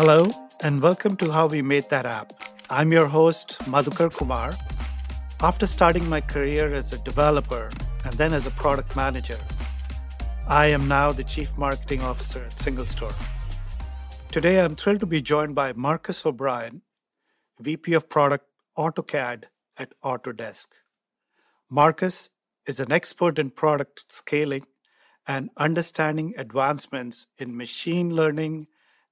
Hello, and welcome to How We Made That App. I'm your host, Madhukar Kumar. After starting my career as a developer and then as a product manager, I am now the Chief Marketing Officer at SingleStore. Today, I'm thrilled to be joined by Marcus O'Brien, VP of Product AutoCAD at Autodesk. Marcus is an expert in product scaling and understanding advancements in machine learning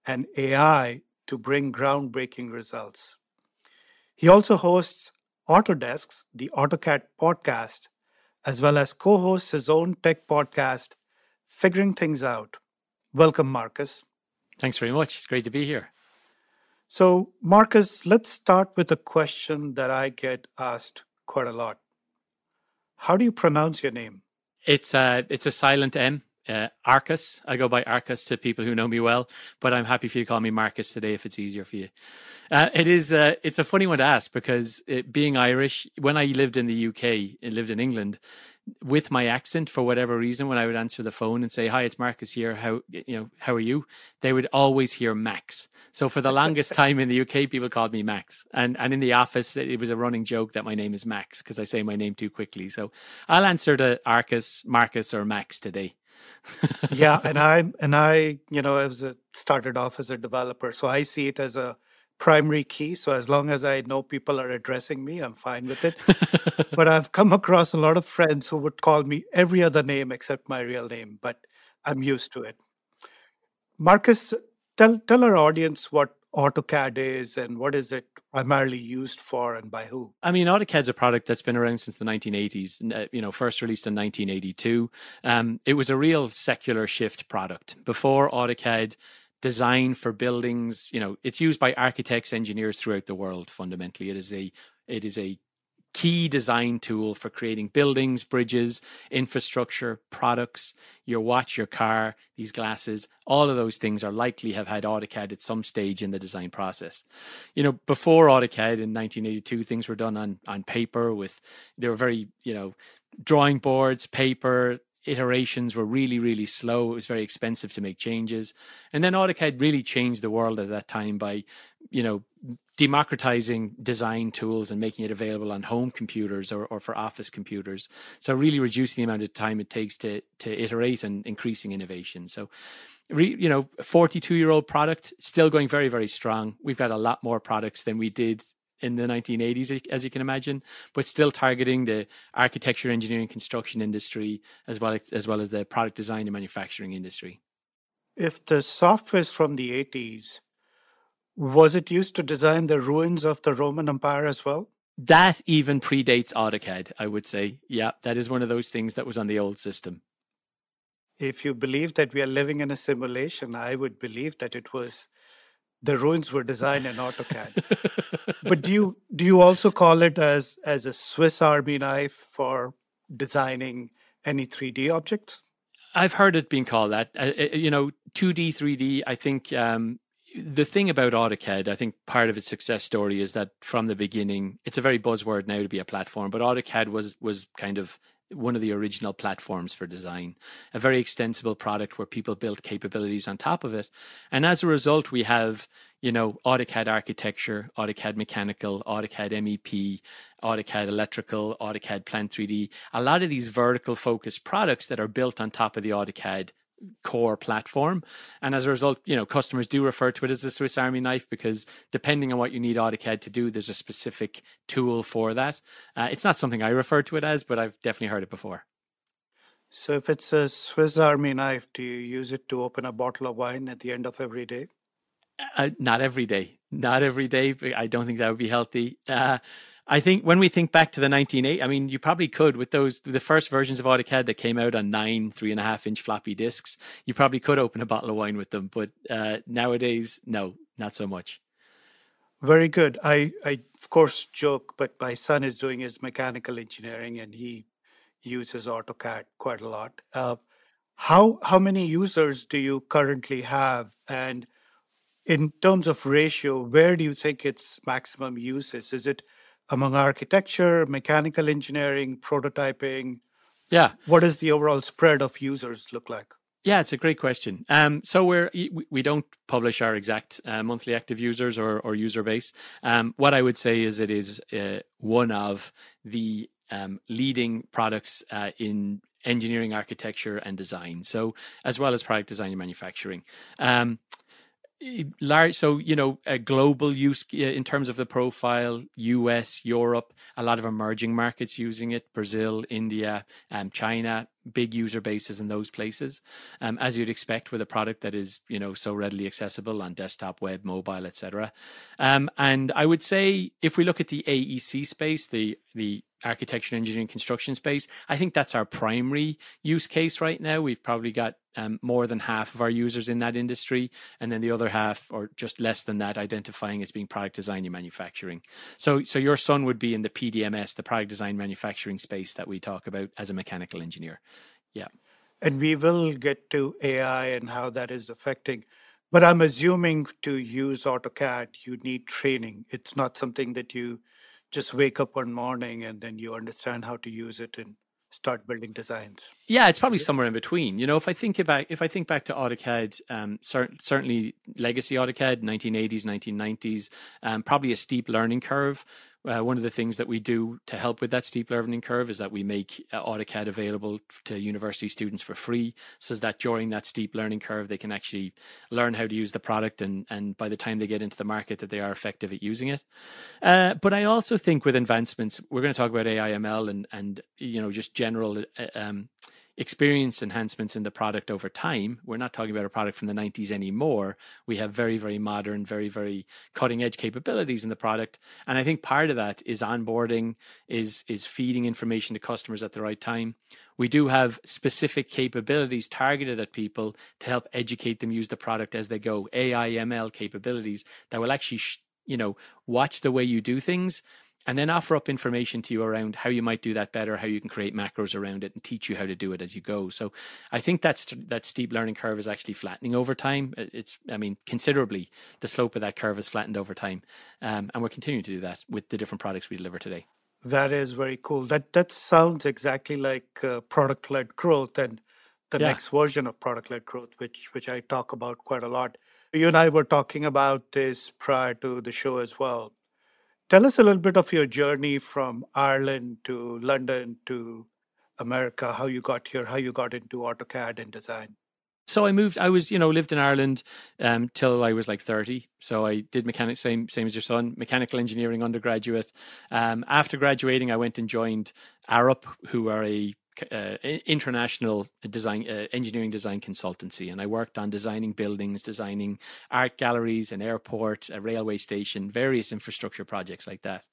and AI to bring groundbreaking results. He also hosts Autodesk's The AutoCAD podcast, as well as co hosts his own tech podcast, Figuring Things Out. Welcome, Marcus. Thanks very much. It's great to be here. So, Marcus, let's start with a question that I get asked quite a lot. How do you pronounce your name? It's a it's a silent M. Uh, Arcus. I go by Arcus to people who know me well, but I'm happy for you to call me Marcus today if it's easier for you. Uh, it is. Uh, it's a funny one to ask because it, being Irish, when I lived in the UK and lived in England, with my accent for whatever reason when I would answer the phone and say hi it's Marcus here how you know how are you they would always hear Max so for the longest time in the UK people called me Max and and in the office it was a running joke that my name is Max because I say my name too quickly so I'll answer to Arcus Marcus or Max today yeah and I and I you know as a started off as a developer so I see it as a primary key. So as long as I know people are addressing me, I'm fine with it. but I've come across a lot of friends who would call me every other name except my real name, but I'm used to it. Marcus, tell tell our audience what AutoCAD is and what is it primarily used for and by who? I mean, AutoCAD's a product that's been around since the 1980s. Uh, you know, first released in 1982. Um, it was a real secular shift product. Before AutoCAD, design for buildings you know it's used by architects engineers throughout the world fundamentally it is a it is a key design tool for creating buildings bridges infrastructure products your watch your car these glasses all of those things are likely have had AutoCAD at some stage in the design process. You know before AutoCAD in 1982 things were done on on paper with they were very you know drawing boards paper iterations were really, really slow. It was very expensive to make changes. And then AutoCAD really changed the world at that time by, you know, democratizing design tools and making it available on home computers or, or for office computers. So really reducing the amount of time it takes to to iterate and increasing innovation. So you know, 42 year old product still going very, very strong. We've got a lot more products than we did in the 1980s, as you can imagine, but still targeting the architecture, engineering, construction industry, as well as, as well as the product design and manufacturing industry. If the software is from the 80s, was it used to design the ruins of the Roman Empire as well? That even predates AutoCAD, I would say. Yeah, that is one of those things that was on the old system. If you believe that we are living in a simulation, I would believe that it was the ruins were designed in AutoCAD. but do you do you also call it as as a Swiss Army knife for designing any 3D objects? I've heard it being called that. Uh, uh you know, 2D, 3D. I think um, the thing about AutoCAD, I think part of its success story is that from the beginning, it's a very buzzword now to be a platform, but AutoCAD was was kind of one of the original platforms for design, a very extensible product where people built capabilities on top of it. And as a result, we have, you know, AutoCAD architecture, AutoCAD mechanical, AutoCAD MEP, AutoCAD electrical, AutoCAD Plant 3D, a lot of these vertical focused products that are built on top of the AutoCAD core platform. And as a result, you know, customers do refer to it as the Swiss Army knife because depending on what you need AutoCAD to do, there's a specific tool for that. Uh, it's not something I refer to it as, but I've definitely heard it before. So if it's a Swiss Army knife, do you use it to open a bottle of wine at the end of every day? Uh, not every day. Not every day. I don't think that would be healthy. Uh, I think when we think back to the 1980, I mean, you probably could with those, the first versions of AutoCAD that came out on nine, three and a half inch floppy disks, you probably could open a bottle of wine with them. But uh, nowadays, no, not so much. Very good. I, I, of course, joke, but my son is doing his mechanical engineering and he uses AutoCAD quite a lot. Uh, how, how many users do you currently have? And in terms of ratio, where do you think its maximum use is? Is it among architecture, mechanical engineering, prototyping? Yeah. What does the overall spread of users look like? Yeah, it's a great question. Um, so we're we don't publish our exact uh, monthly active users or, or user base. Um, what I would say is it is uh, one of the um, leading products uh, in engineering, architecture, and design. So as well as product design and manufacturing. Um, large so you know a global use in terms of the profile us europe a lot of emerging markets using it brazil india um, china big user bases in those places. Um, as you'd expect with a product that is you know so readily accessible on desktop web mobile etc um, and i would say if we look at the aec space the the architecture engineering construction space i think that's our primary use case right now we've probably got um, more than half of our users in that industry, and then the other half, or just less than that, identifying as being product design and manufacturing. So, so your son would be in the PDMS, the product design manufacturing space that we talk about as a mechanical engineer. Yeah. And we will get to AI and how that is affecting. But I'm assuming to use AutoCAD, you need training. It's not something that you just wake up one morning and then you understand how to use it and start building designs. Yeah, it's probably somewhere in between. You know, if I think about if I think back to AutoCAD, um, cert- certainly legacy AutoCAD, 1980s, 1990s, um, probably a steep learning curve uh, one of the things that we do to help with that steep learning curve is that we make uh, AutoCAD available to university students for free, so that during that steep learning curve they can actually learn how to use the product, and and by the time they get into the market, that they are effective at using it. Uh, but I also think with advancements, we're going to talk about AIML and and you know just general. Uh, um, experience enhancements in the product over time. We're not talking about a product from the 90s anymore. We have very, very modern, very, very cutting edge capabilities in the product. And I think part of that is onboarding, is is feeding information to customers at the right time. We do have specific capabilities targeted at people to help educate them use the product as they go. AI ML capabilities that will actually, sh- you know, watch the way you do things and then offer up information to you around how you might do that better, how you can create macros around it, and teach you how to do it as you go. So, I think that's that steep learning curve is actually flattening over time. It's, I mean, considerably the slope of that curve is flattened over time, um, and we're continuing to do that with the different products we deliver today. That is very cool. That that sounds exactly like uh, product led growth and the yeah. next version of product led growth, which which I talk about quite a lot. You and I were talking about this prior to the show as well Tell us a little bit of your journey from Ireland to London to America, how you got here, how you got into AutoCAD and design. So I moved. I was, you know, lived in Ireland um, till I was like thirty. So I did mechanic, same same as your son, mechanical engineering undergraduate. Um, after graduating, I went and joined Arup, who are a uh, international design uh, engineering design consultancy and i worked on designing buildings designing art galleries an airport a railway station various infrastructure projects like that.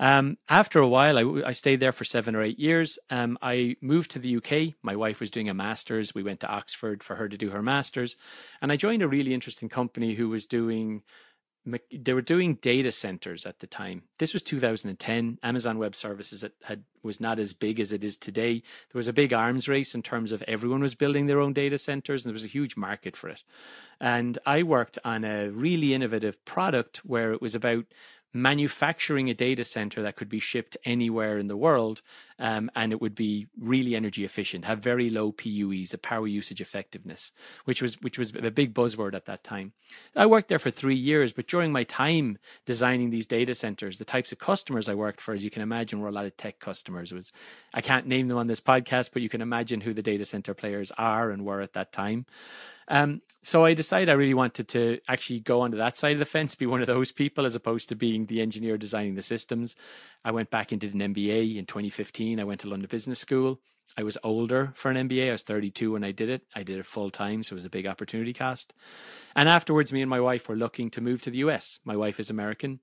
Um, after a while I, I, stayed there for seven or eight years. Um, i moved to the uk my wife was doing a master's. We went to oxford for her to do her master's. And i joined a really interesting company who was doing they were doing data centers at the time. This was 2010. Amazon Web Services had, had, was not as big as it is today. There was a big arms race in terms of everyone was building their own data centers, and there was a huge market for it. And I worked on a really innovative product where it was about manufacturing a data center that could be shipped anywhere in the world um, and it would be really energy efficient have very low PUEs a power usage effectiveness which was which was a big buzzword at that time I worked there for 3 years but during my time designing these data centers the types of customers I worked for as you can imagine were a lot of tech customers it was I can't name them on this podcast but you can imagine who the data center players are and were at that time um, so I decided I really wanted to actually go onto that side of the fence, be one of those people, as opposed to being the engineer designing the systems. I went back and did an MBA in 2015. I went to London Business School. I was older for an MBA. I was 32 when I did it. I did it full time, so it was a big opportunity cost. And afterwards, me and my wife were looking to move to the US. My wife is American,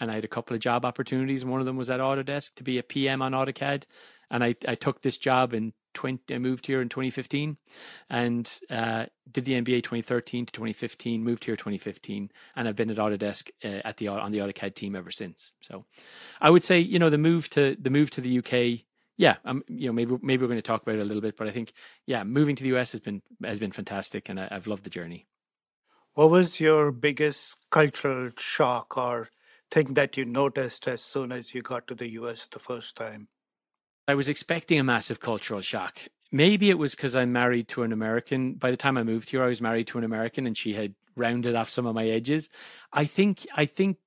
and I had a couple of job opportunities. One of them was at Autodesk to be a PM on AutoCAD, and I, I took this job in 20, I moved here in 2015 and uh, did the MBA 2013 to 2015, moved here 2015, and I've been at Autodesk uh, at the on the AutoCAD team ever since. So I would say, you know, the move to the move to the UK, yeah, um, you know, maybe maybe we're going to talk about it a little bit, but I think, yeah, moving to the US has been has been fantastic, and I, I've loved the journey. What was your biggest cultural shock or thing that you noticed as soon as you got to the US the first time? I was expecting a massive cultural shock maybe it was because I'm married to an American. By the time I moved here, I was married to an American, and she had rounded off some of my edges. I think, I think,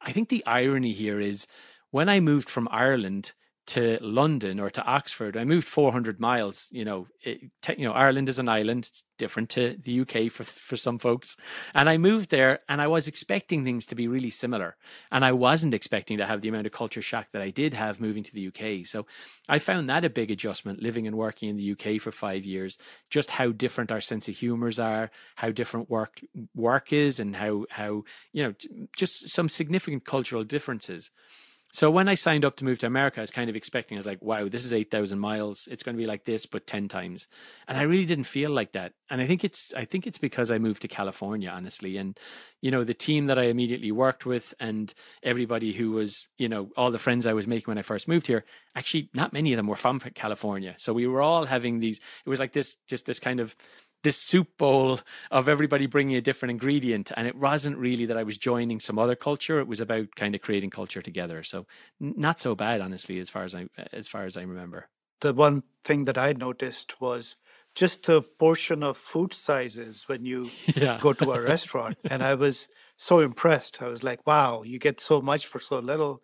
I think the irony here is when I moved from Ireland to London or to Oxford. I moved 400 miles. You know, it, you know, Ireland is an island. It's different to the UK for for some folks. And I moved there, and I was expecting things to be really similar, and I wasn't expecting to have the amount of culture shock that I did have moving to the UK. So I found that a big adjustment, living and working in the UK for five years. Just how different our sense of humors are, how different work work is, and how how you know just some significant cultural differences. So when I signed up to move to America, I was kind of expecting, I was like, wow, this is 8,000 miles. It's going to be like this, but 10 times. And I really didn't feel like that. And I think it's, I think it's because I moved to California, honestly. And, you know, the team that I immediately worked with and everybody who was, you know, all the friends I was making when I first moved here, actually, not many of them were from California. So we were all having these, it was like this, just this kind of this soup bowl of everybody bringing a different ingredient and it wasn't really that i was joining some other culture it was about kind of creating culture together. So not so bad honestly as far as i as far as i remember. The one thing that i noticed was just the portion of food sizes when you yeah. go to a restaurant and i was so impressed. I was like wow you get so much for so little.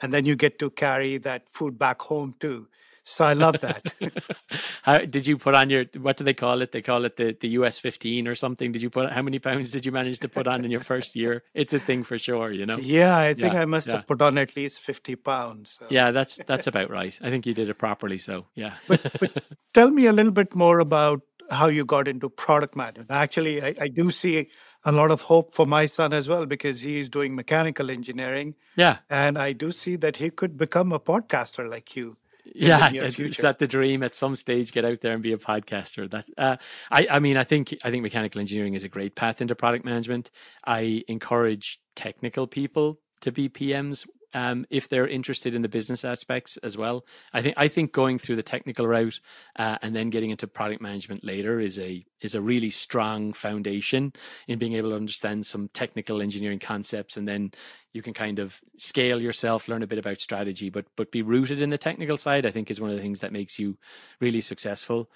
And then you get to carry that food back home too so I love that. how did you put on your what do they call it? They call it the, the US fifteen or something. Did you put how many pounds did you manage to put on in your first year? It's a thing for sure, you know. Yeah, I think yeah, I must yeah. have put on at least fifty pounds. So. Yeah, that's that's about right. I think you did it properly. So yeah. but, but tell me a little bit more about how you got into product management. Actually, I, I do see a lot of hope for my son as well because he's doing mechanical engineering. Yeah. And I do see that he could become a podcaster like you yeah, is that the dream at some stage? Get out there and be a podcaster. That's, uh, I, I mean, I think, I think mechanical engineering is a great path into product management. I encourage technical people to be PMs um, if they're interested in the business aspects as well. I think I think going through the technical route uh, and then getting into product management later is a is a really strong foundation in being able to understand some technical engineering concepts, and then you can kind of scale yourself, learn a bit about strategy, but but be rooted in the technical side. I think is one of the things that makes you really successful.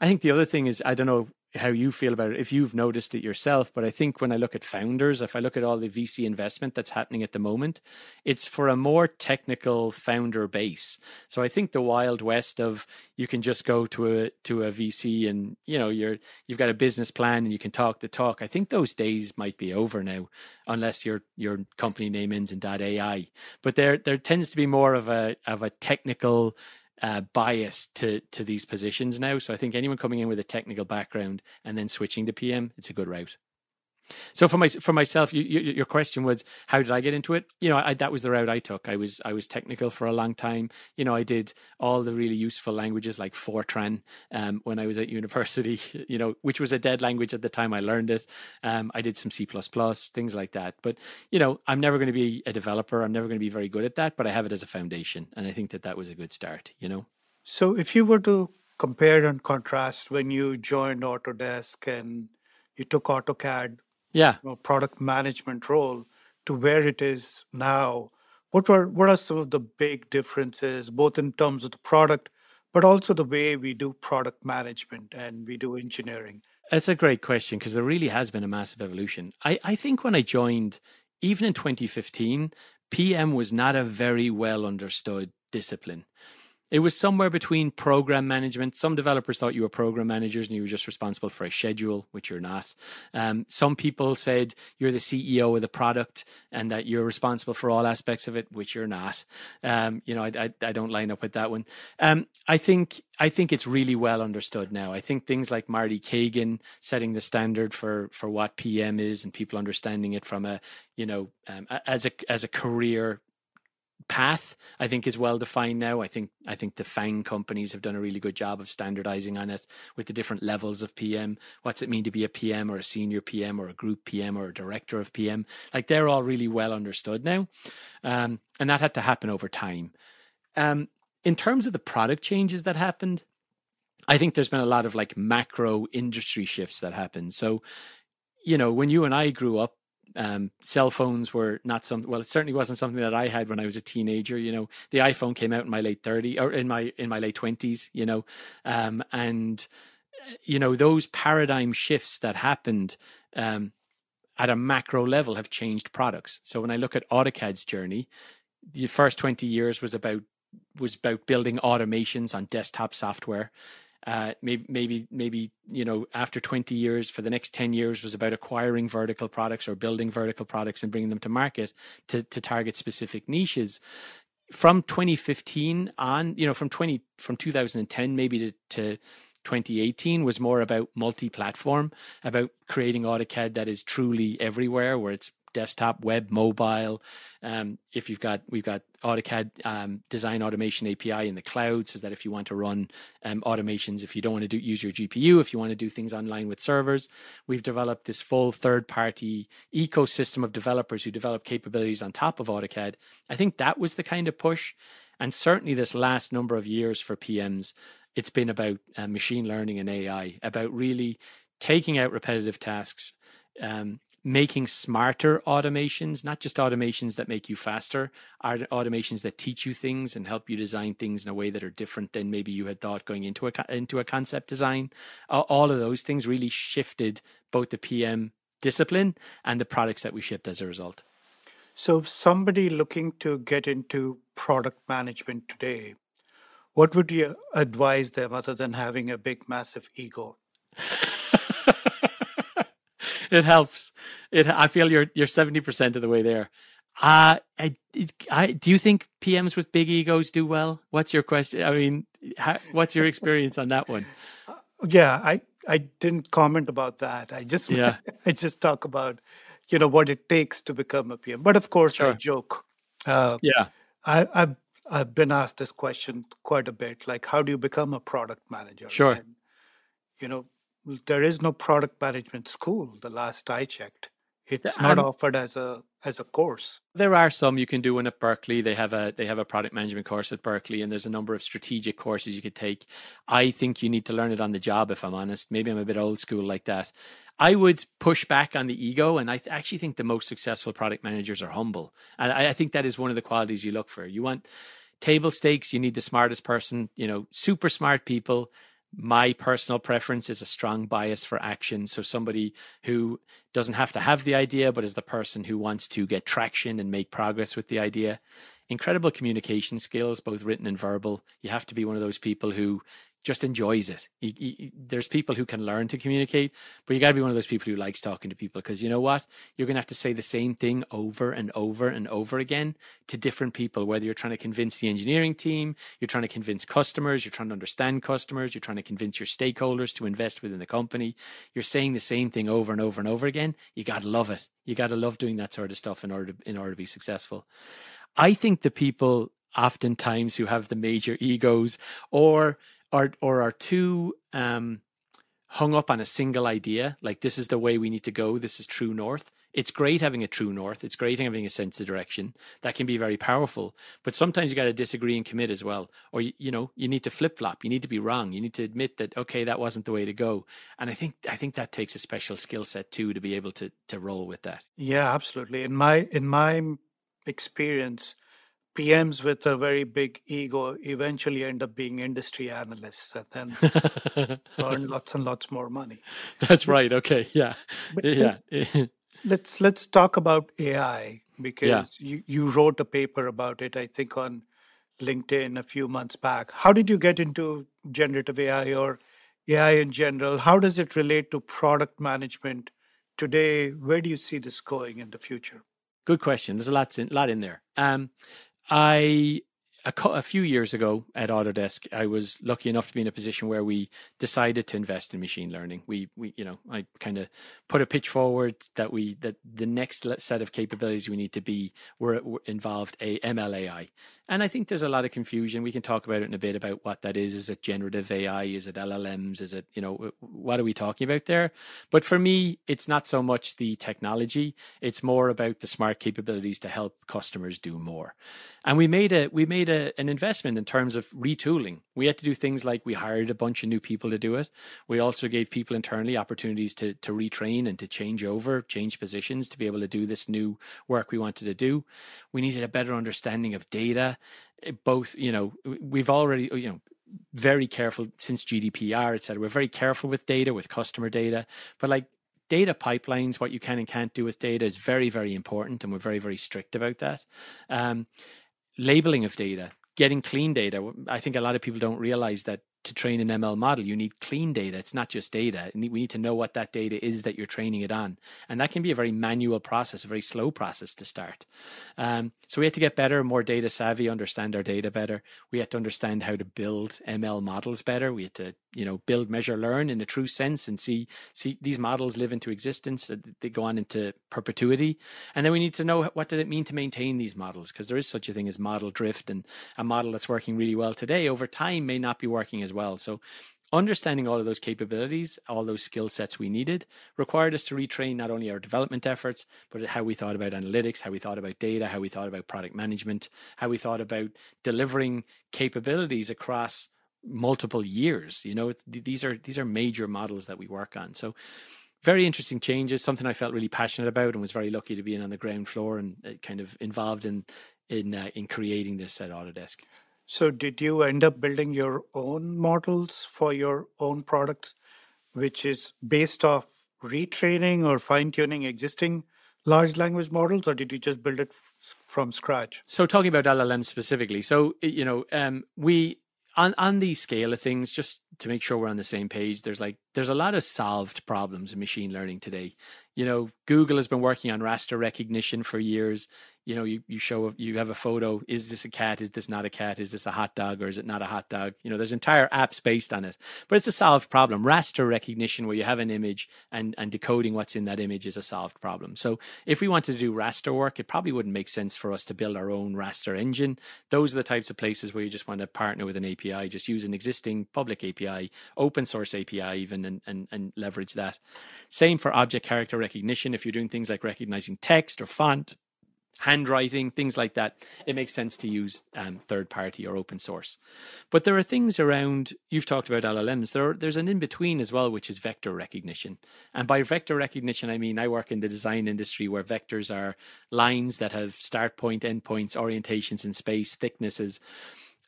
I think the other thing is I don't know how you feel about it if you've noticed it yourself but i think when i look at founders if i look at all the vc investment that's happening at the moment it's for a more technical founder base. So i think the wild west of you can just go to a to a vc and you know you're you've got a business plan and you can talk the talk. I think those days might be over now unless your your company name ends in ai but there there tends to be more of a of a technical uh, bias to to these positions now. So I think anyone coming in with a technical background and then switching to PM, it's a good route. So for my for myself, you, you, your question was how did I get into it? You know, I, that was the route I took. I was I was technical for a long time. You know, I did all the really useful languages like Fortran um, when I was at university. You know, which was a dead language at the time I learned it. Um, I did some C things like that. But you know, I'm never going to be a developer. I'm never going to be very good at that. But I have it as a foundation, and I think that that was a good start. You know. So if you were to compare and contrast when you joined Autodesk and you took AutoCAD yeah. you know, product management role to where it is now. What were what are some of the big differences both in terms of the product but also the way we do product management and we do engineering? That's a great question because there really has been a massive evolution. I, I think when i joined even in 2015 pm was not a very well understood discipline it was somewhere between program management. Some developers thought you were program managers and you were just responsible for a schedule, which you're not. Um, some people said you're the CEO of the product and that you're responsible for all aspects of it, which you're not. Um, you know, I, I, I, don't line up with that one. Um, I think I think it's really well understood now. I think things like Marty Cagan setting the standard for for what PM is and people understanding it from a you know um, as a as a career path i think is well defined now. I think i think the fang companies have done a really good job of standardizing on it with the different levels of pm what's it mean to be a pm or a senior pm or a group pm or a director of pm like they're all really well understood now. Um, and that had to happen over time. Um, in terms of the product changes that happened i think there's been a lot of like macro industry shifts that happened. So you know when you and i grew up um, cell phones were not something. Well, it certainly wasn't something that I had when I was a teenager. You know, the iPhone came out in my late 30 or in my in my late 20s. You know, um, and you know those paradigm shifts that happened um, at a macro level have changed products. So when I look at AutoCAD's journey, the first 20 years was about was about building automations on desktop software uh, maybe maybe maybe you know after 20 years for the next 10 years was about acquiring vertical products or building vertical products and bringing them to market to to target specific niches. From 2015 on you know from 20 from 2010 maybe to, to 2018 was more about multi-platform about creating AutoCAD that is truly everywhere where it's desktop, web, mobile. Um, if you've got, we've got AutoCAD um, Design Automation API in the cloud, so that if you want to run um, automations, if you don't want to do, use your GPU, if you want to do things online with servers, we've developed this full third-party ecosystem of developers who develop capabilities on top of AutoCAD. I think that was the kind of push, and certainly this last number of years for PMs, it's been about uh, machine learning and AI, about really taking out repetitive tasks, um, making smarter automations, not just automations that make you faster, are automations that teach you things and help you design things in a way that are different than maybe you had thought going into a into a concept design. all of those things really shifted both the PM discipline and the products that we shipped as a result. So, if somebody looking to get into product management today, what would you advise them other than having a big, massive ego? it helps. It. I feel you're you're seventy percent of the way there. Uh, I, I, do you think PMs with big egos do well? What's your question? I mean, how, what's your experience on that one? Uh, yeah, I, I didn't comment about that. I just, yeah. I just talk about, you know, what it takes to become a PM. But of course, sure. I joke. Uh, yeah, I, I've, I've been asked this question quite a bit. Like, how do you become a product manager? Sure. And, you know, there is no product management school the last i checked. It's not offered as a as a course. There are some you can do one at berkeley. They have a they have a product management course at berkeley and there's a number of strategic courses you could take. I think you need to learn it on the job if i'm honest. Maybe i'm a bit old school like that. I would push back on the ego and i th- actually think the most successful product managers are humble. And I, I think that is one of the qualities you look for. You want table stakes. You need the smartest person you know super smart people my personal preference is a strong bias for action. So somebody who doesn't have to have the idea, but is the person who wants to get traction and make progress with the idea. Incredible communication skills, both written and verbal. You have to be one of those people who just enjoys it. He, he, there's people who can learn to communicate, but you got to be one of those people who likes talking to people because you know what? You're going to have to say the same thing over and over and over again to different people, whether you're trying to convince the engineering team, you're trying to convince customers, you're trying to understand customers, you're trying to convince your stakeholders to invest within the company. You're saying the same thing over and over and over again. You got to love it. You got to love doing that sort of stuff in order to, in order to be successful. I think the people oftentimes who have the major egos or or or are too um, hung up on a single idea, like this is the way we need to go, this is true north. It's great having a true north. It's great having a sense of direction. That can be very powerful. But sometimes you got to disagree and commit as well. Or you, you know, you need to flip flop. You need to be wrong. You need to admit that okay, that wasn't the way to go. And I think I think that takes a special skill set too to be able to to roll with that. Yeah, absolutely. In my in my experience, PMs with a very big ego eventually end up being industry analysts and then earn lots and lots more money. That's right. Okay. Yeah. But yeah. let's let's talk about AI because yeah. you, you wrote a paper about it, I think, on LinkedIn a few months back. How did you get into generative AI or AI in general? How does it relate to product management today? Where do you see this going in the future? Good question. There's a lot in, lot in there. Um, I a, a, few years ago at Autodesk, I was lucky enough to be in a position where we decided to invest in machine learning. We, we, you know, I kind of put a pitch forward that we that the next set of capabilities we need to be were, were involved a MLAI, and I think there's a lot of confusion. We can talk about it in a bit about what that is. Is it generative AI? Is it LLMs? Is it, you know, what are we talking about there? But for me, it's not so much the technology. It's more about the smart capabilities to help customers do more. And we made a, we made a, an investment in terms of retooling. We had to do things like we hired a bunch of new people to do it. We also gave people internally opportunities to to retrain and to change over, change positions to be able to do this new work we wanted to do. We needed a better understanding of data. Eh, both, you know, we've already, you know, very careful since GDPR, et cetera. We're very careful with data, with customer data, but like data pipelines, what you can and can't do with data is very, very important, and we're very, very strict about that. Um, labeling of data, getting clean data. I think a lot of people don't realize that to train an ML model, you need clean data. It's not just data. We need to know what that data is that you're training it on. And that can be a very manual process, a very slow process to start. Um, so we had to get better, more data savvy, understand our data better. We had to understand how to build ML models better. We had to, you know, build, measure, learn in a true sense and see, see these models live into existence. They go on into perpetuity. And then we need to know what did it mean to maintain these models? Because there is such a thing as model drift and a model that's working really well today over time may not be working as well. So understanding all of those capabilities, all those skill sets we needed, required us to retrain not only our development efforts, but how we thought about analytics, how we thought about data, how we thought about product management, how we thought about delivering capabilities across multiple years. You know, these are these are major models that we work on. So very interesting changes, something I felt really passionate about and was very lucky to be in on the ground floor and uh, kind of involved in in uh, in creating this at Autodesk. So, did you end up building your own models for your own products, which is based off retraining or fine tuning existing large language models, or did you just build it from scratch? So, talking about LLM specifically, so you know, um, we on on the scale of things, just to make sure we're on the same page, there's like there's a lot of solved problems in machine learning today. You know, Google has been working on raster recognition for years you know you, you show you have a photo is this a cat? Is this not a cat? Is this a hot dog or is it not a hot dog? You know there's entire apps based on it but it's a solved problem. Raster recognition where you have an image and and decoding what's in that image is a solved problem. So if we wanted to do raster work it probably wouldn't make sense for us to build our own raster engine. Those are the types of places where you just want to partner with an api just use an existing public api open source api even and and, and leverage that. Same for object character recognition. If you're doing things like recognizing text or font handwriting, things like that, it makes sense to use um, third party or open source. But there are things around, you've talked about LLMs, there there's an in between as well, which is vector recognition. And by vector recognition, I mean, I work in the design industry where vectors are lines that have start point, end points, orientations in space, thicknesses.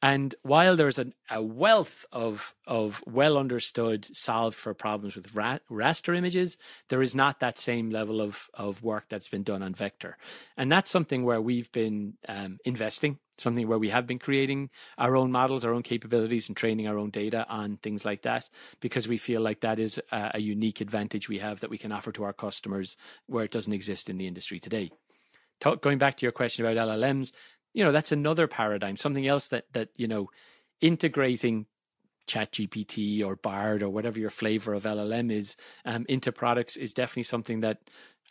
And while there's an, a wealth of of well understood solved for problems with ra- raster images, there is not that same level of of work that's been done on vector, and that's something where we've been um, investing, something where we have been creating our own models, our own capabilities, and training our own data on things like that, because we feel like that is a, a unique advantage we have that we can offer to our customers where it doesn't exist in the industry today. Talk, going back to your question about LLMs, you know that's another paradigm something else that that you know integrating chat gpt or bard or whatever your flavor of llm is um, into products is definitely something that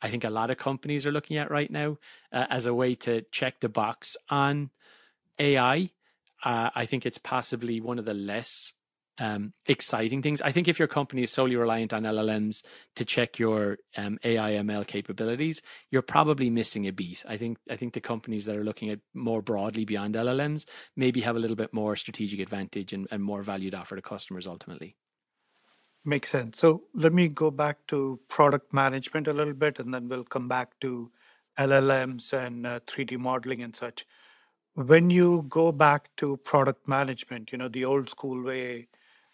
i think a lot of companies are looking at right now uh, as a way to check the box on ai uh, i think it's possibly one of the less um, exciting things. I think if your company is solely reliant on LLMs to check your um, AI ML capabilities, you're probably missing a beat. I think I think the companies that are looking at more broadly beyond LLMs maybe have a little bit more strategic advantage and, and more value to offer to customers ultimately. Makes sense. So let me go back to product management a little bit, and then we'll come back to LLMs and uh, 3D modeling and such. When you go back to product management, you know, the old school way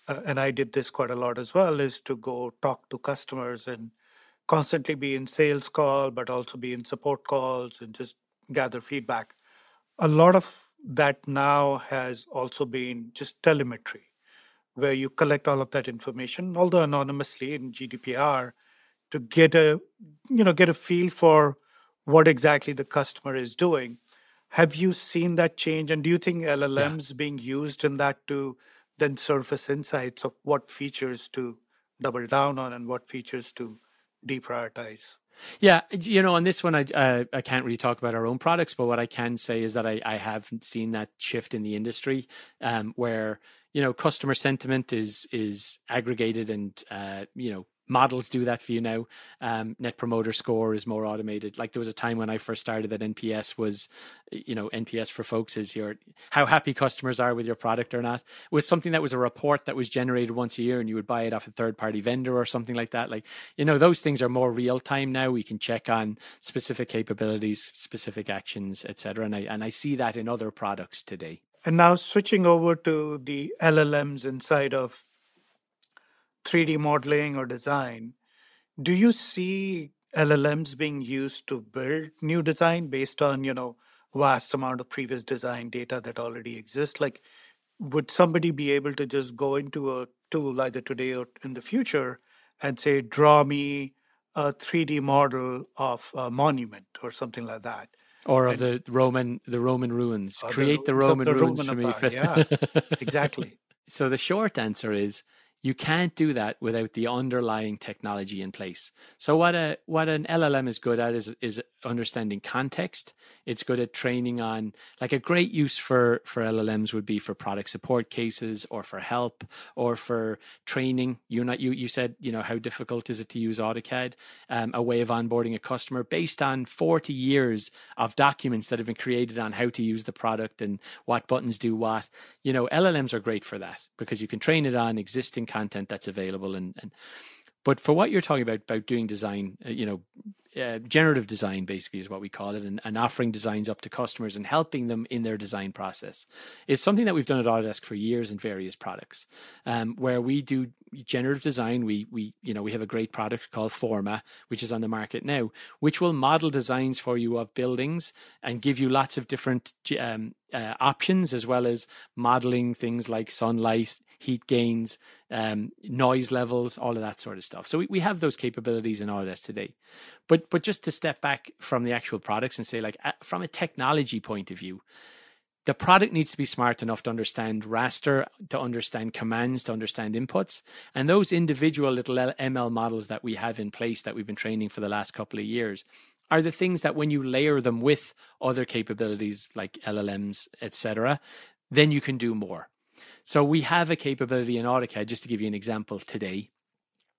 uh, and I did this quite a lot as well, is to go talk to customers and constantly be in sales call, but also be in support calls and just gather feedback. A lot of that now has also been just telemetry, where you collect all of that information, although anonymously in GDPR, to get a you know get a feel for what exactly the customer is doing. Have you seen that change? And do you think LLMs yeah. being used in that to then surface insights of what features to double down on and what features to deprioritize. Yeah, you know, on this one, I uh, I can't really talk about our own products, but what I can say is that I I have seen that shift in the industry, um, where you know customer sentiment is is aggregated and uh, you know models do that for you now. Um, Net Promoter Score is more automated. Like there was a time when I first started that NPS was, you know, NPS for folks is your how happy customers are with your product or not. It was something that was a report that was generated once a year, and you would buy it off a third party vendor or something like that. Like you know, those things are more real time now. We can check on specific capabilities, specific actions, etc. And I and I see that in other products today. And now switching over to the LLMs inside of 3D modeling or design, do you see LLMs being used to build new design based on, you know, vast amount of previous design data that already exists? Like, would somebody be able to just go into a tool either today or in the future and say, draw me a 3D model of a monument or something like that? Or of and, the Roman the Roman ruins. Create the, the Roman the ruins Roman for me. yeah, exactly. So the short answer is you can't do that without the underlying technology in place. So what a what an LLM is good at is is understanding context. It's good at training on like a great use for for LLMs would be for product support cases or for help or for training. You're not you you said you know how difficult is it to use AutoCAD? Um, a way of onboarding a customer based on 40 years of documents that have been created on how to use the product and what buttons do what. You know LLMs are great for that because you can train it on existing content that's available and, and but for what you're talking about about doing design uh, you know uh, generative design basically is what we call it and, and, offering designs up to customers and helping them in their design process. Is something that we've done at autodesk for years in various products um, where we do generative design. We we you know we have a great product called forma which is on the market now which will model designs for you of buildings and give you lots of different um, uh, options as well as modeling things like sunlight heat gains um, noise levels all of that sort of stuff so we, we have those capabilities in autodesk today but but just to step back from the actual products and say like uh, from a technology point of view the product needs to be smart enough to understand raster, to understand commands, to understand inputs. And those individual little ML models that we have in place that we've been training for the last couple of years are the things that when you layer them with other capabilities like LLMs, etc., then you can do more. So we have a capability in AutoCAD, just to give you an example today,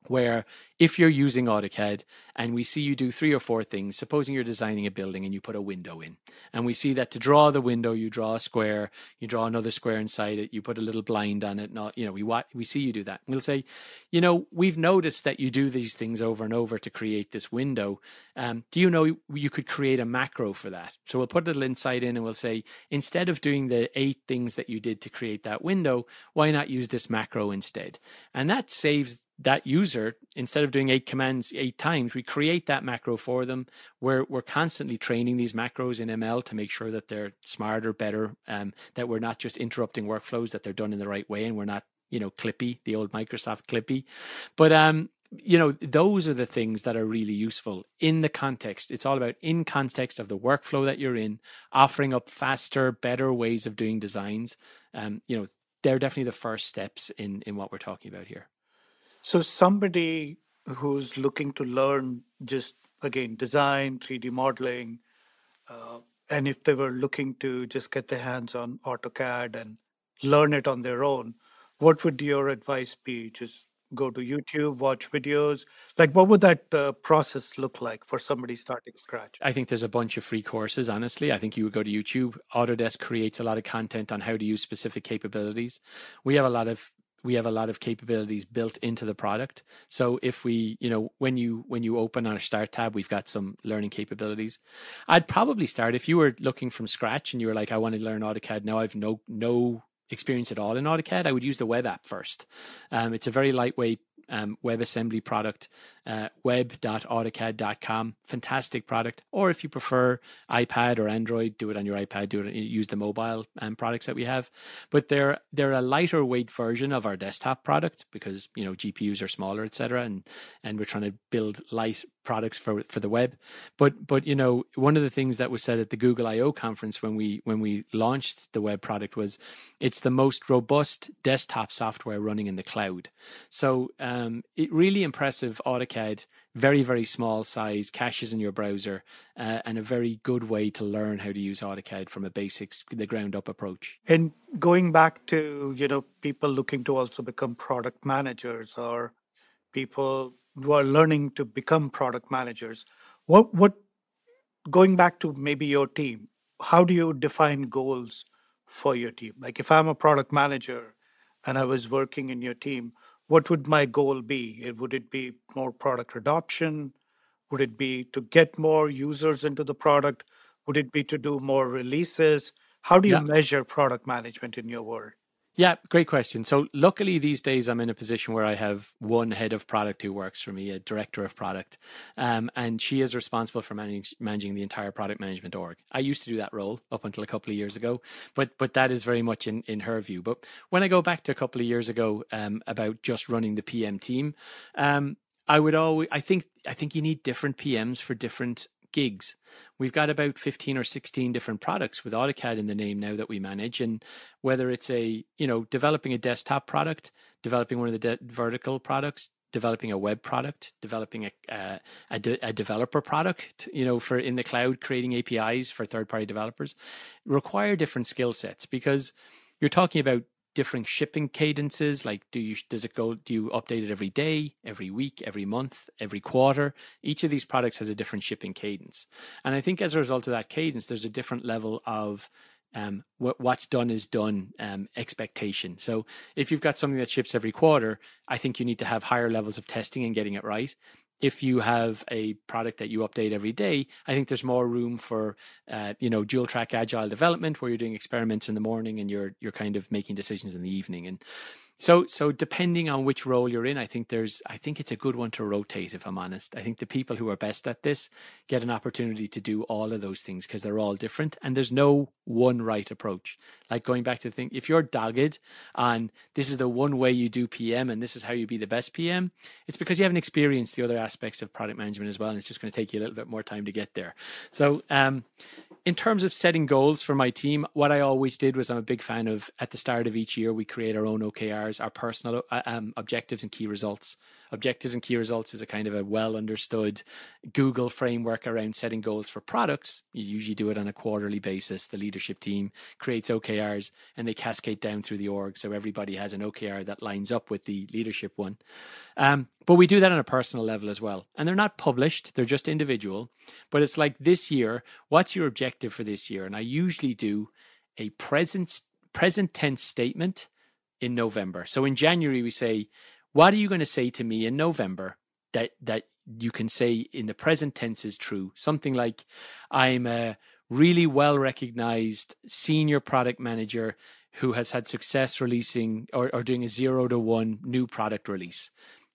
where if you're using AutoCAD and we see you do three or four things, supposing you're designing a building and you put a window in, and we see that to draw the window, you draw a square, you draw another square inside it, you put a little blind on it, not, you know, we, we see you do that. We'll say, you know, we've noticed that you do these things over and over to create this window. Um, do you know you could create a macro for that? So we'll put a little insight in and we'll say, instead of doing the eight things that you did to create that window, why not use this macro instead? And that saves that user, instead of doing eight commands eight times, we create that macro for them. We're, we're constantly training these macros in ML to make sure that they're smarter, better, um, that we're not just interrupting workflows, that they're done in the right way, and we're not, you know, Clippy, the old Microsoft Clippy. But, um, you know, those are the things that are really useful in the context. It's all about in context of the workflow that you're in, offering up faster, better ways of doing designs. Um, you know, they're definitely the first steps in in what we're talking about here. So somebody who's looking to learn just again design, 3D modeling, uh, and if they were looking to just get their hands on AutoCAD and learn it on their own, what would your advice be? Just go to YouTube, watch videos. Like, what would that uh, process look like for somebody starting scratch? I think there's a bunch of free courses, honestly. I think you would go to YouTube. Autodesk creates a lot of content on how to use specific capabilities. We have a lot of we have a lot of capabilities built into the product. So if we, you know, when you when you open our start tab, we've got some learning capabilities. I'd probably start if you were looking from scratch and you were like, I want to learn AutoCAD. Now I've no no experience at all in AutoCAD. I would use the web app first. Um, it's a very lightweight um, WebAssembly product, uh, web.autocad.com. Fantastic product. Or if you prefer iPad or Android, do it on your iPad, do it, use the mobile um, products that we have. But they're, they're a lighter weight version of our desktop product because, you know, GPUs are smaller, etc. And, and we're trying to build light products for, for the web. But, but, you know, one of the things that was said at the Google I/O conference when we, when we launched the web product was it's the most robust desktop software running in the cloud. So, um, it really impressive AutoCAD, very very small size, caches in your browser, uh, and a very good way to learn how to use AutoCAD from a basics, the ground up approach. And going back to you know people looking to also become product managers or people who are learning to become product managers. What what going back to maybe your team, how do you define goals for your team? Like if I'm a product manager and I was working in your team, what would my goal be? Would it be more product adoption? Would it be to get more users into the product? Would it be to do more releases? How do you yeah. measure product management in your world? Yeah, great question. So, luckily, these days I'm in a position where I have one head of product who works for me, a director of product, um, and she is responsible for manage, managing the entire product management org. I used to do that role up until a couple of years ago, but but that is very much in in her view. But when I go back to a couple of years ago um, about just running the PM team, um, I would always I think I think you need different PMs for different gigs. We've got about 15 or 16 different products with AutoCAD in the name now that we manage. And whether it's a, you know, developing a desktop product, developing one of the de- vertical products, developing a web product, developing a, uh, a, de- a, developer product, you know, for in the cloud, creating APIs for third party developers, require different skill sets because you're talking about different shipping cadences like do you does it go do you update it every day every week every month every quarter? Each of these products has a different shipping cadence. And i think as a result of that cadence there's a different level of um, what, what's done is done um, expectation. So if you've got something that ships every quarter, I think you need to have higher levels of testing and getting it right if you have a product that you update every day, I think there's more room for, uh, you know, dual track agile development where you're doing experiments in the morning and you're you're kind of making decisions in the evening. And so, so depending on which role you're in, I think there's, I think it's a good one to rotate. If I'm honest, I think the people who are best at this get an opportunity to do all of those things because they're all different, and there's no one right approach. Like going back to the thing, if you're dogged on this is the one way you do PM and this is how you be the best PM, it's because you haven't experienced the other aspects of product management as well, and it's just going to take you a little bit more time to get there. So, um, in terms of setting goals for my team, what I always did was I'm a big fan of at the start of each year we create our own OKRs, our personal uh, um, objectives and key results. Objectives and key results is a kind of a well understood Google framework around setting goals for products. You usually do it on a quarterly basis. The leadership team creates OKRs and they cascade down through the org. So everybody has an OKR that lines up with the leadership one. Um, but we do that on a personal level as well. And they're not published, they're just individual. But it's like this year, what's your objective for this year? And I usually do a present present tense statement in November. So in January we say, what are you going to say to me in November that that you can say in the present tense is true? Something like, I'm a really well recognized senior product manager who has had success releasing or, or doing a zero to one new product release.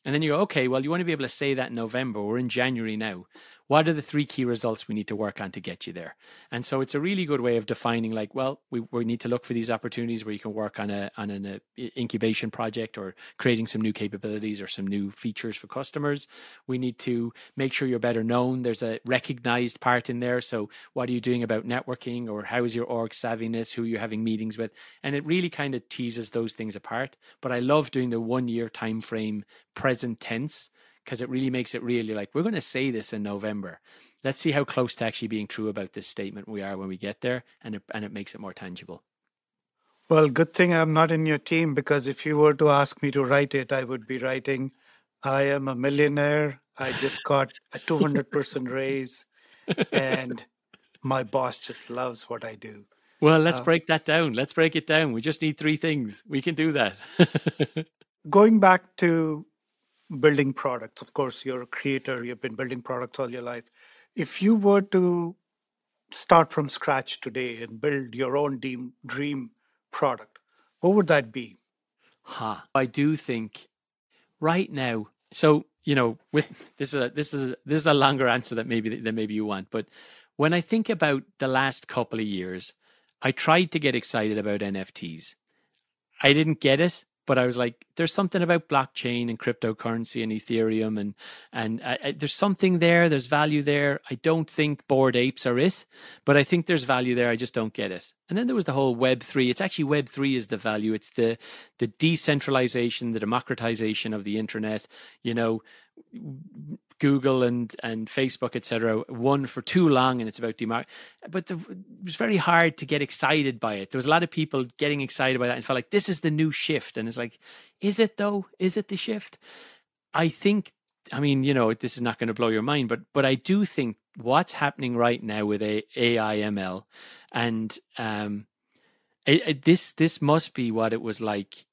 And then you go, okay, well, you want to be able to say that in November. We're in January now what are the three key results we need to work on to get you there? And so it's a really good way of defining like well we, we need to look for these opportunities where you can work on a on an a uh, incubation project or creating some new capabilities or some new features for customers. We need to make sure you're better known. There's a recognized part in there. So what are you doing about networking or how is your org savviness who you're having meetings with? And it really kind of teases those things apart. But i love doing the one year time frame present tense because it really makes it really like we're going to say this in November. Let's see how close to actually being true about this statement we are when we get there, and it, and it makes it more tangible. Well, good thing I'm not in your team because if you were to ask me to write it, I would be writing, I am a millionaire. I just got a 200% raise, and my boss just loves what I do. Well, let's uh, break that down. Let's break it down. We just need three things. We can do that. going back to building products. Of course, you're a creator, you've been building products all your life. If you were to start from scratch today and build your own dream, dream product, what would that be? Huh. I do think right now, so you know, with this is a this is this is a longer answer that maybe than maybe you want, but when I think about the last couple of years, I tried to get excited about NFTs. I didn't get it but I was like, there's something about blockchain and cryptocurrency and Ethereum, and and I, I, there's something there. There's value there. I don't think bored apes are it, but I think there's value there. I just don't get it. And then there was the whole Web three. It's actually Web three is the value. It's the the decentralization, the democratization of the internet. You know, Google and and Facebook, etc., won for too long, and it's about demark. But the, it was very hard to get excited by it. There was a lot of people getting excited by that and felt like this is the new shift. And it's like, is it though? Is it the shift? I think, I mean, you know, this is not going to blow your mind, but but I do think what's happening right now with a AIML, and um, it, it, this this must be what it was like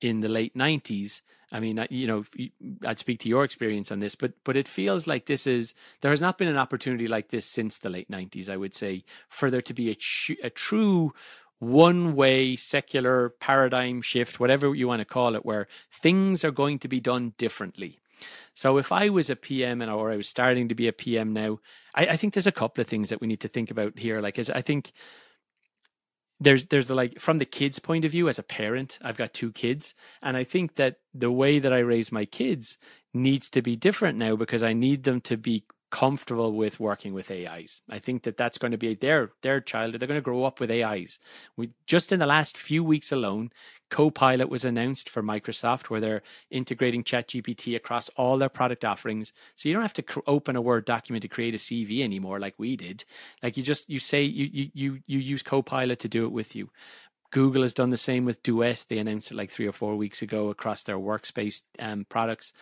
in the late '90s. I mean, you know, I'd speak to your experience on this, but but it feels like this is there has not been an opportunity like this since the late '90s. I would say for there to be a, a true one way secular paradigm shift, whatever you want to call it, where things are going to be done differently. So if I was a PM and or I was starting to be a PM now, I, I think there's a couple of things that we need to think about here. Like, as I think there's there's the like from the kids' point of view as a parent, I've got two kids, and I think that the way that I raise my kids needs to be different now because I need them to be comfortable with working with AIs. I think that that's going to be their their child. They're going to grow up with AIs. We just in the last few weeks alone, Copilot was announced for Microsoft, where they're integrating ChatGPT across all their product offerings. So you don't have to cr- open a Word document to create a CV anymore, like we did. Like you just you say you you you you use Copilot to do it with you. Google has done the same with Duet. They announced it like three or four weeks ago across their workspace um, products.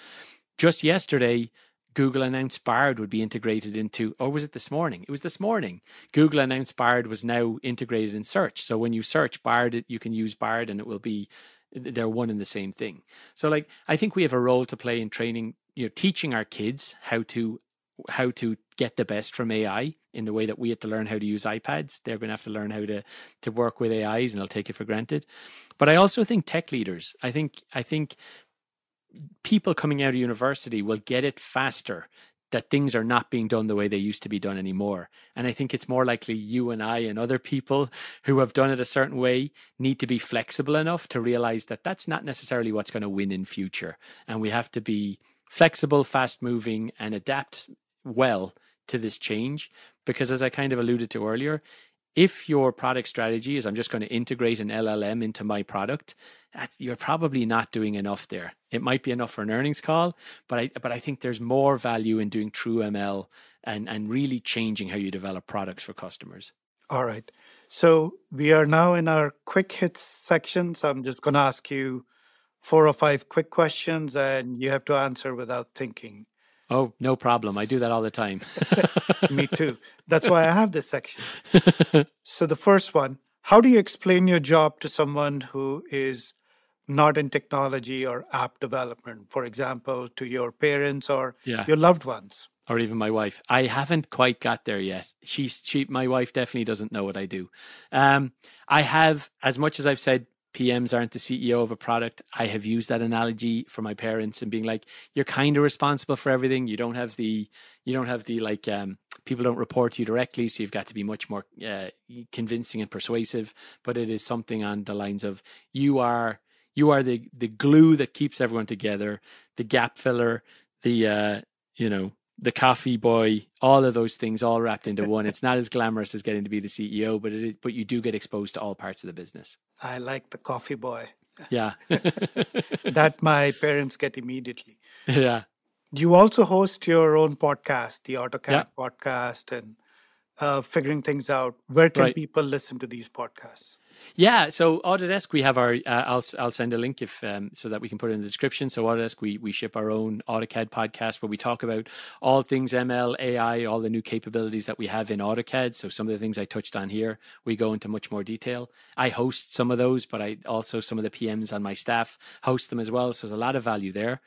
Just yesterday, Google announced Bard would be integrated into, or was it this morning? It was this morning. Google announced Bard was now integrated in search. So when you search Bard, you can use Bard and it will be, they're one and the same thing. So like, I think we have a role to play in training, you know, teaching our kids how to, how to get the best from AI in the way that we had to learn how to use iPads. They're going to have to learn how to, to work with AIs and they'll take it for granted. But I also think tech leaders, I think, I think people coming out of university will get it faster that things are not being done the way they used to be done anymore. And I think it's more likely you and I and other people who have done it a certain way need to be flexible enough to realize that that's not necessarily what's going to win in future. And we have to be flexible, fast moving, and adapt well to this change. Because as I kind of alluded to earlier, if your product strategy is I'm just going to integrate an LLM into my product, you're probably not doing enough there. It might be enough for an earnings call, but I but I think there's more value in doing true ML and and really changing how you develop products for customers. All right. So we are now in our quick hits section. So I'm just going to ask you four or five quick questions, and you have to answer without thinking. Oh, no problem. I do that all the time. Me too. That's why I have this section. so, the first one How do you explain your job to someone who is not in technology or app development, for example, to your parents or yeah. your loved ones? Or even my wife. I haven't quite got there yet. She's she my wife definitely doesn't know what I do. Um, I have, as much as I've said PMs aren't the CEO of a product. I have used that analogy for my parents and being like, you're kind of responsible for everything. You don't have the, you don't have the like, um, people don't report to you directly, so you've got to be much more uh, convincing and persuasive. But it is something on the lines of you are, you are the the glue that keeps everyone together, the gap filler, the uh, you know the coffee boy, all of those things all wrapped into one. It's not as glamorous as getting to be the CEO, but it but you do get exposed to all parts of the business. I like the coffee boy. Yeah. that my parents get immediately. Yeah. You also host your own podcast, the AutoCAD yeah. podcast, and uh, figuring things out. Where can right. people listen to these podcasts? Yeah, so Autodesk, we have our. Uh, I'll I'll send a link if um, so that we can put it in the description. So Autodesk, we we ship our own AutoCAD podcast where we talk about all things ML, AI, all the new capabilities that we have in AutoCAD. So some of the things I touched on here, we go into much more detail. I host some of those, but I also some of the PMs on my staff host them as well. So there's a lot of value there.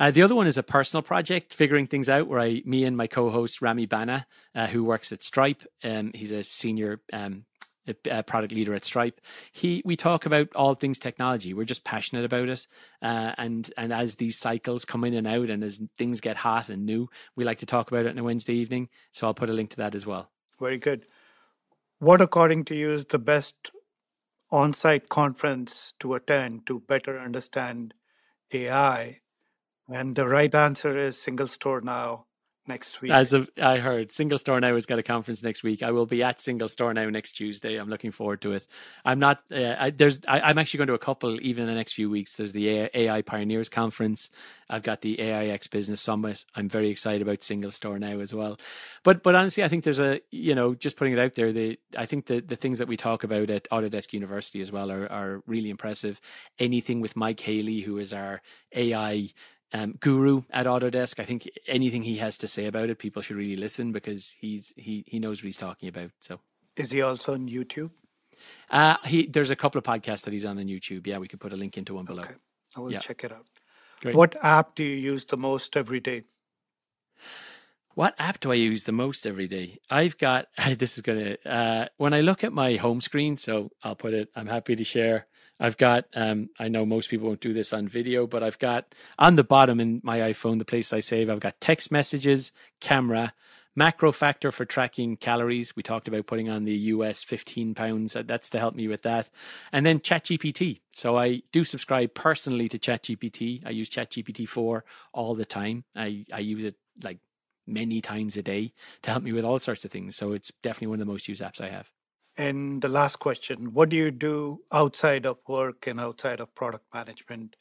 Uh, the other one is a personal project, figuring things out, where I, me and my co-host Rami Bana, uh, who works at Stripe, um, he's a senior um, a product leader at Stripe. He we talk about all things technology. We're just passionate about it, uh, and and as these cycles come in and out, and as things get hot and new, we like to talk about it on a Wednesday evening. So I'll put a link to that as well. Very good. What, according to you, is the best on-site conference to attend to better understand AI? And the right answer is SingleStore Now next week. As of, I heard, SingleStore Now has got a conference next week. I will be at SingleStore Now next Tuesday. I'm looking forward to it. I'm not. Uh, I, there's. I, am actually going to a couple even in the next few weeks. There's the AI, AI Pioneers Conference. I've got the AIX Business Summit. I'm very excited about SingleStore Now as well. But but honestly, I think there's a you know just putting it out there. The I think the the things that we talk about at Autodesk University as well are are really impressive. Anything with Mike Haley, who is our AI um, guru at Autodesk. I think anything he has to say about it, people should really listen because he's he he knows what he's talking about. So, is he also on YouTube? Uh, he there's a couple of podcasts that he's on on YouTube. Yeah, we could put a link into one below. Okay. I will Yeah. check it out. Great. What app do you use the most every day? What app do I use the most every day? I've got this is gonna uh, when I look at my home screen, so I'll put it. I'm happy to share. I've got um, I know most people won't do this on video, but I've got on the bottom in my iPhone, the place I save, I've got text messages, camera, MacroFactor for tracking calories. We talked about putting on the US 15 pounds. That's to help me with that. And then ChatGPT. So I do subscribe personally to ChatGPT. I use ChatGPT 4 all the time. I, I use it like many times a day to help me with all sorts of things. So it's definitely one of the most used apps I have. And the last question What do you do outside of work and outside of product management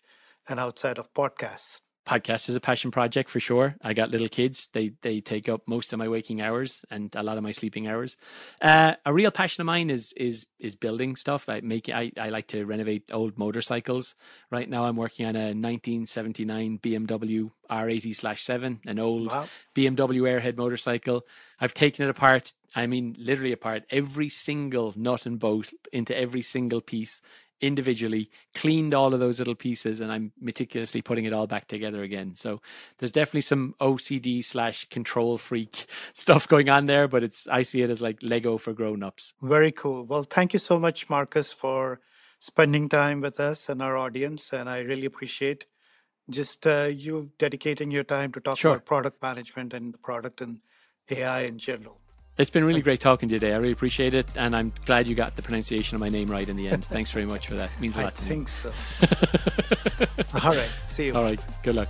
and outside of podcasts? Podcast is a passion project for sure. I got little kids; they they take up most of my waking hours and a lot of my sleeping hours. Uh, a real passion of mine is is is building stuff. I make I, I like to renovate old motorcycles. Right now, I'm working on a 1979 BMW R80/7, an old Wow. BMW Airhead motorcycle. I've taken it apart. I mean, literally apart every single nut and bolt into every single piece individually, cleaned all of those little pieces, and I'm meticulously putting it all back together again. So there's definitely some OCD slash control freak stuff going on there, but it's I see it as like Lego for grown ups. Very cool. Well, thank you so much, Marcus, for spending time with us and our audience. And I really appreciate just uh, you dedicating your time to talk Sure. about product management and the product and AI in general. It's been really great talking to you today. I really appreciate it, and I'm glad you got the pronunciation of my name right in the end. Thanks very much for that. It means a lot to me. think so. All right. See you. All right. Good luck.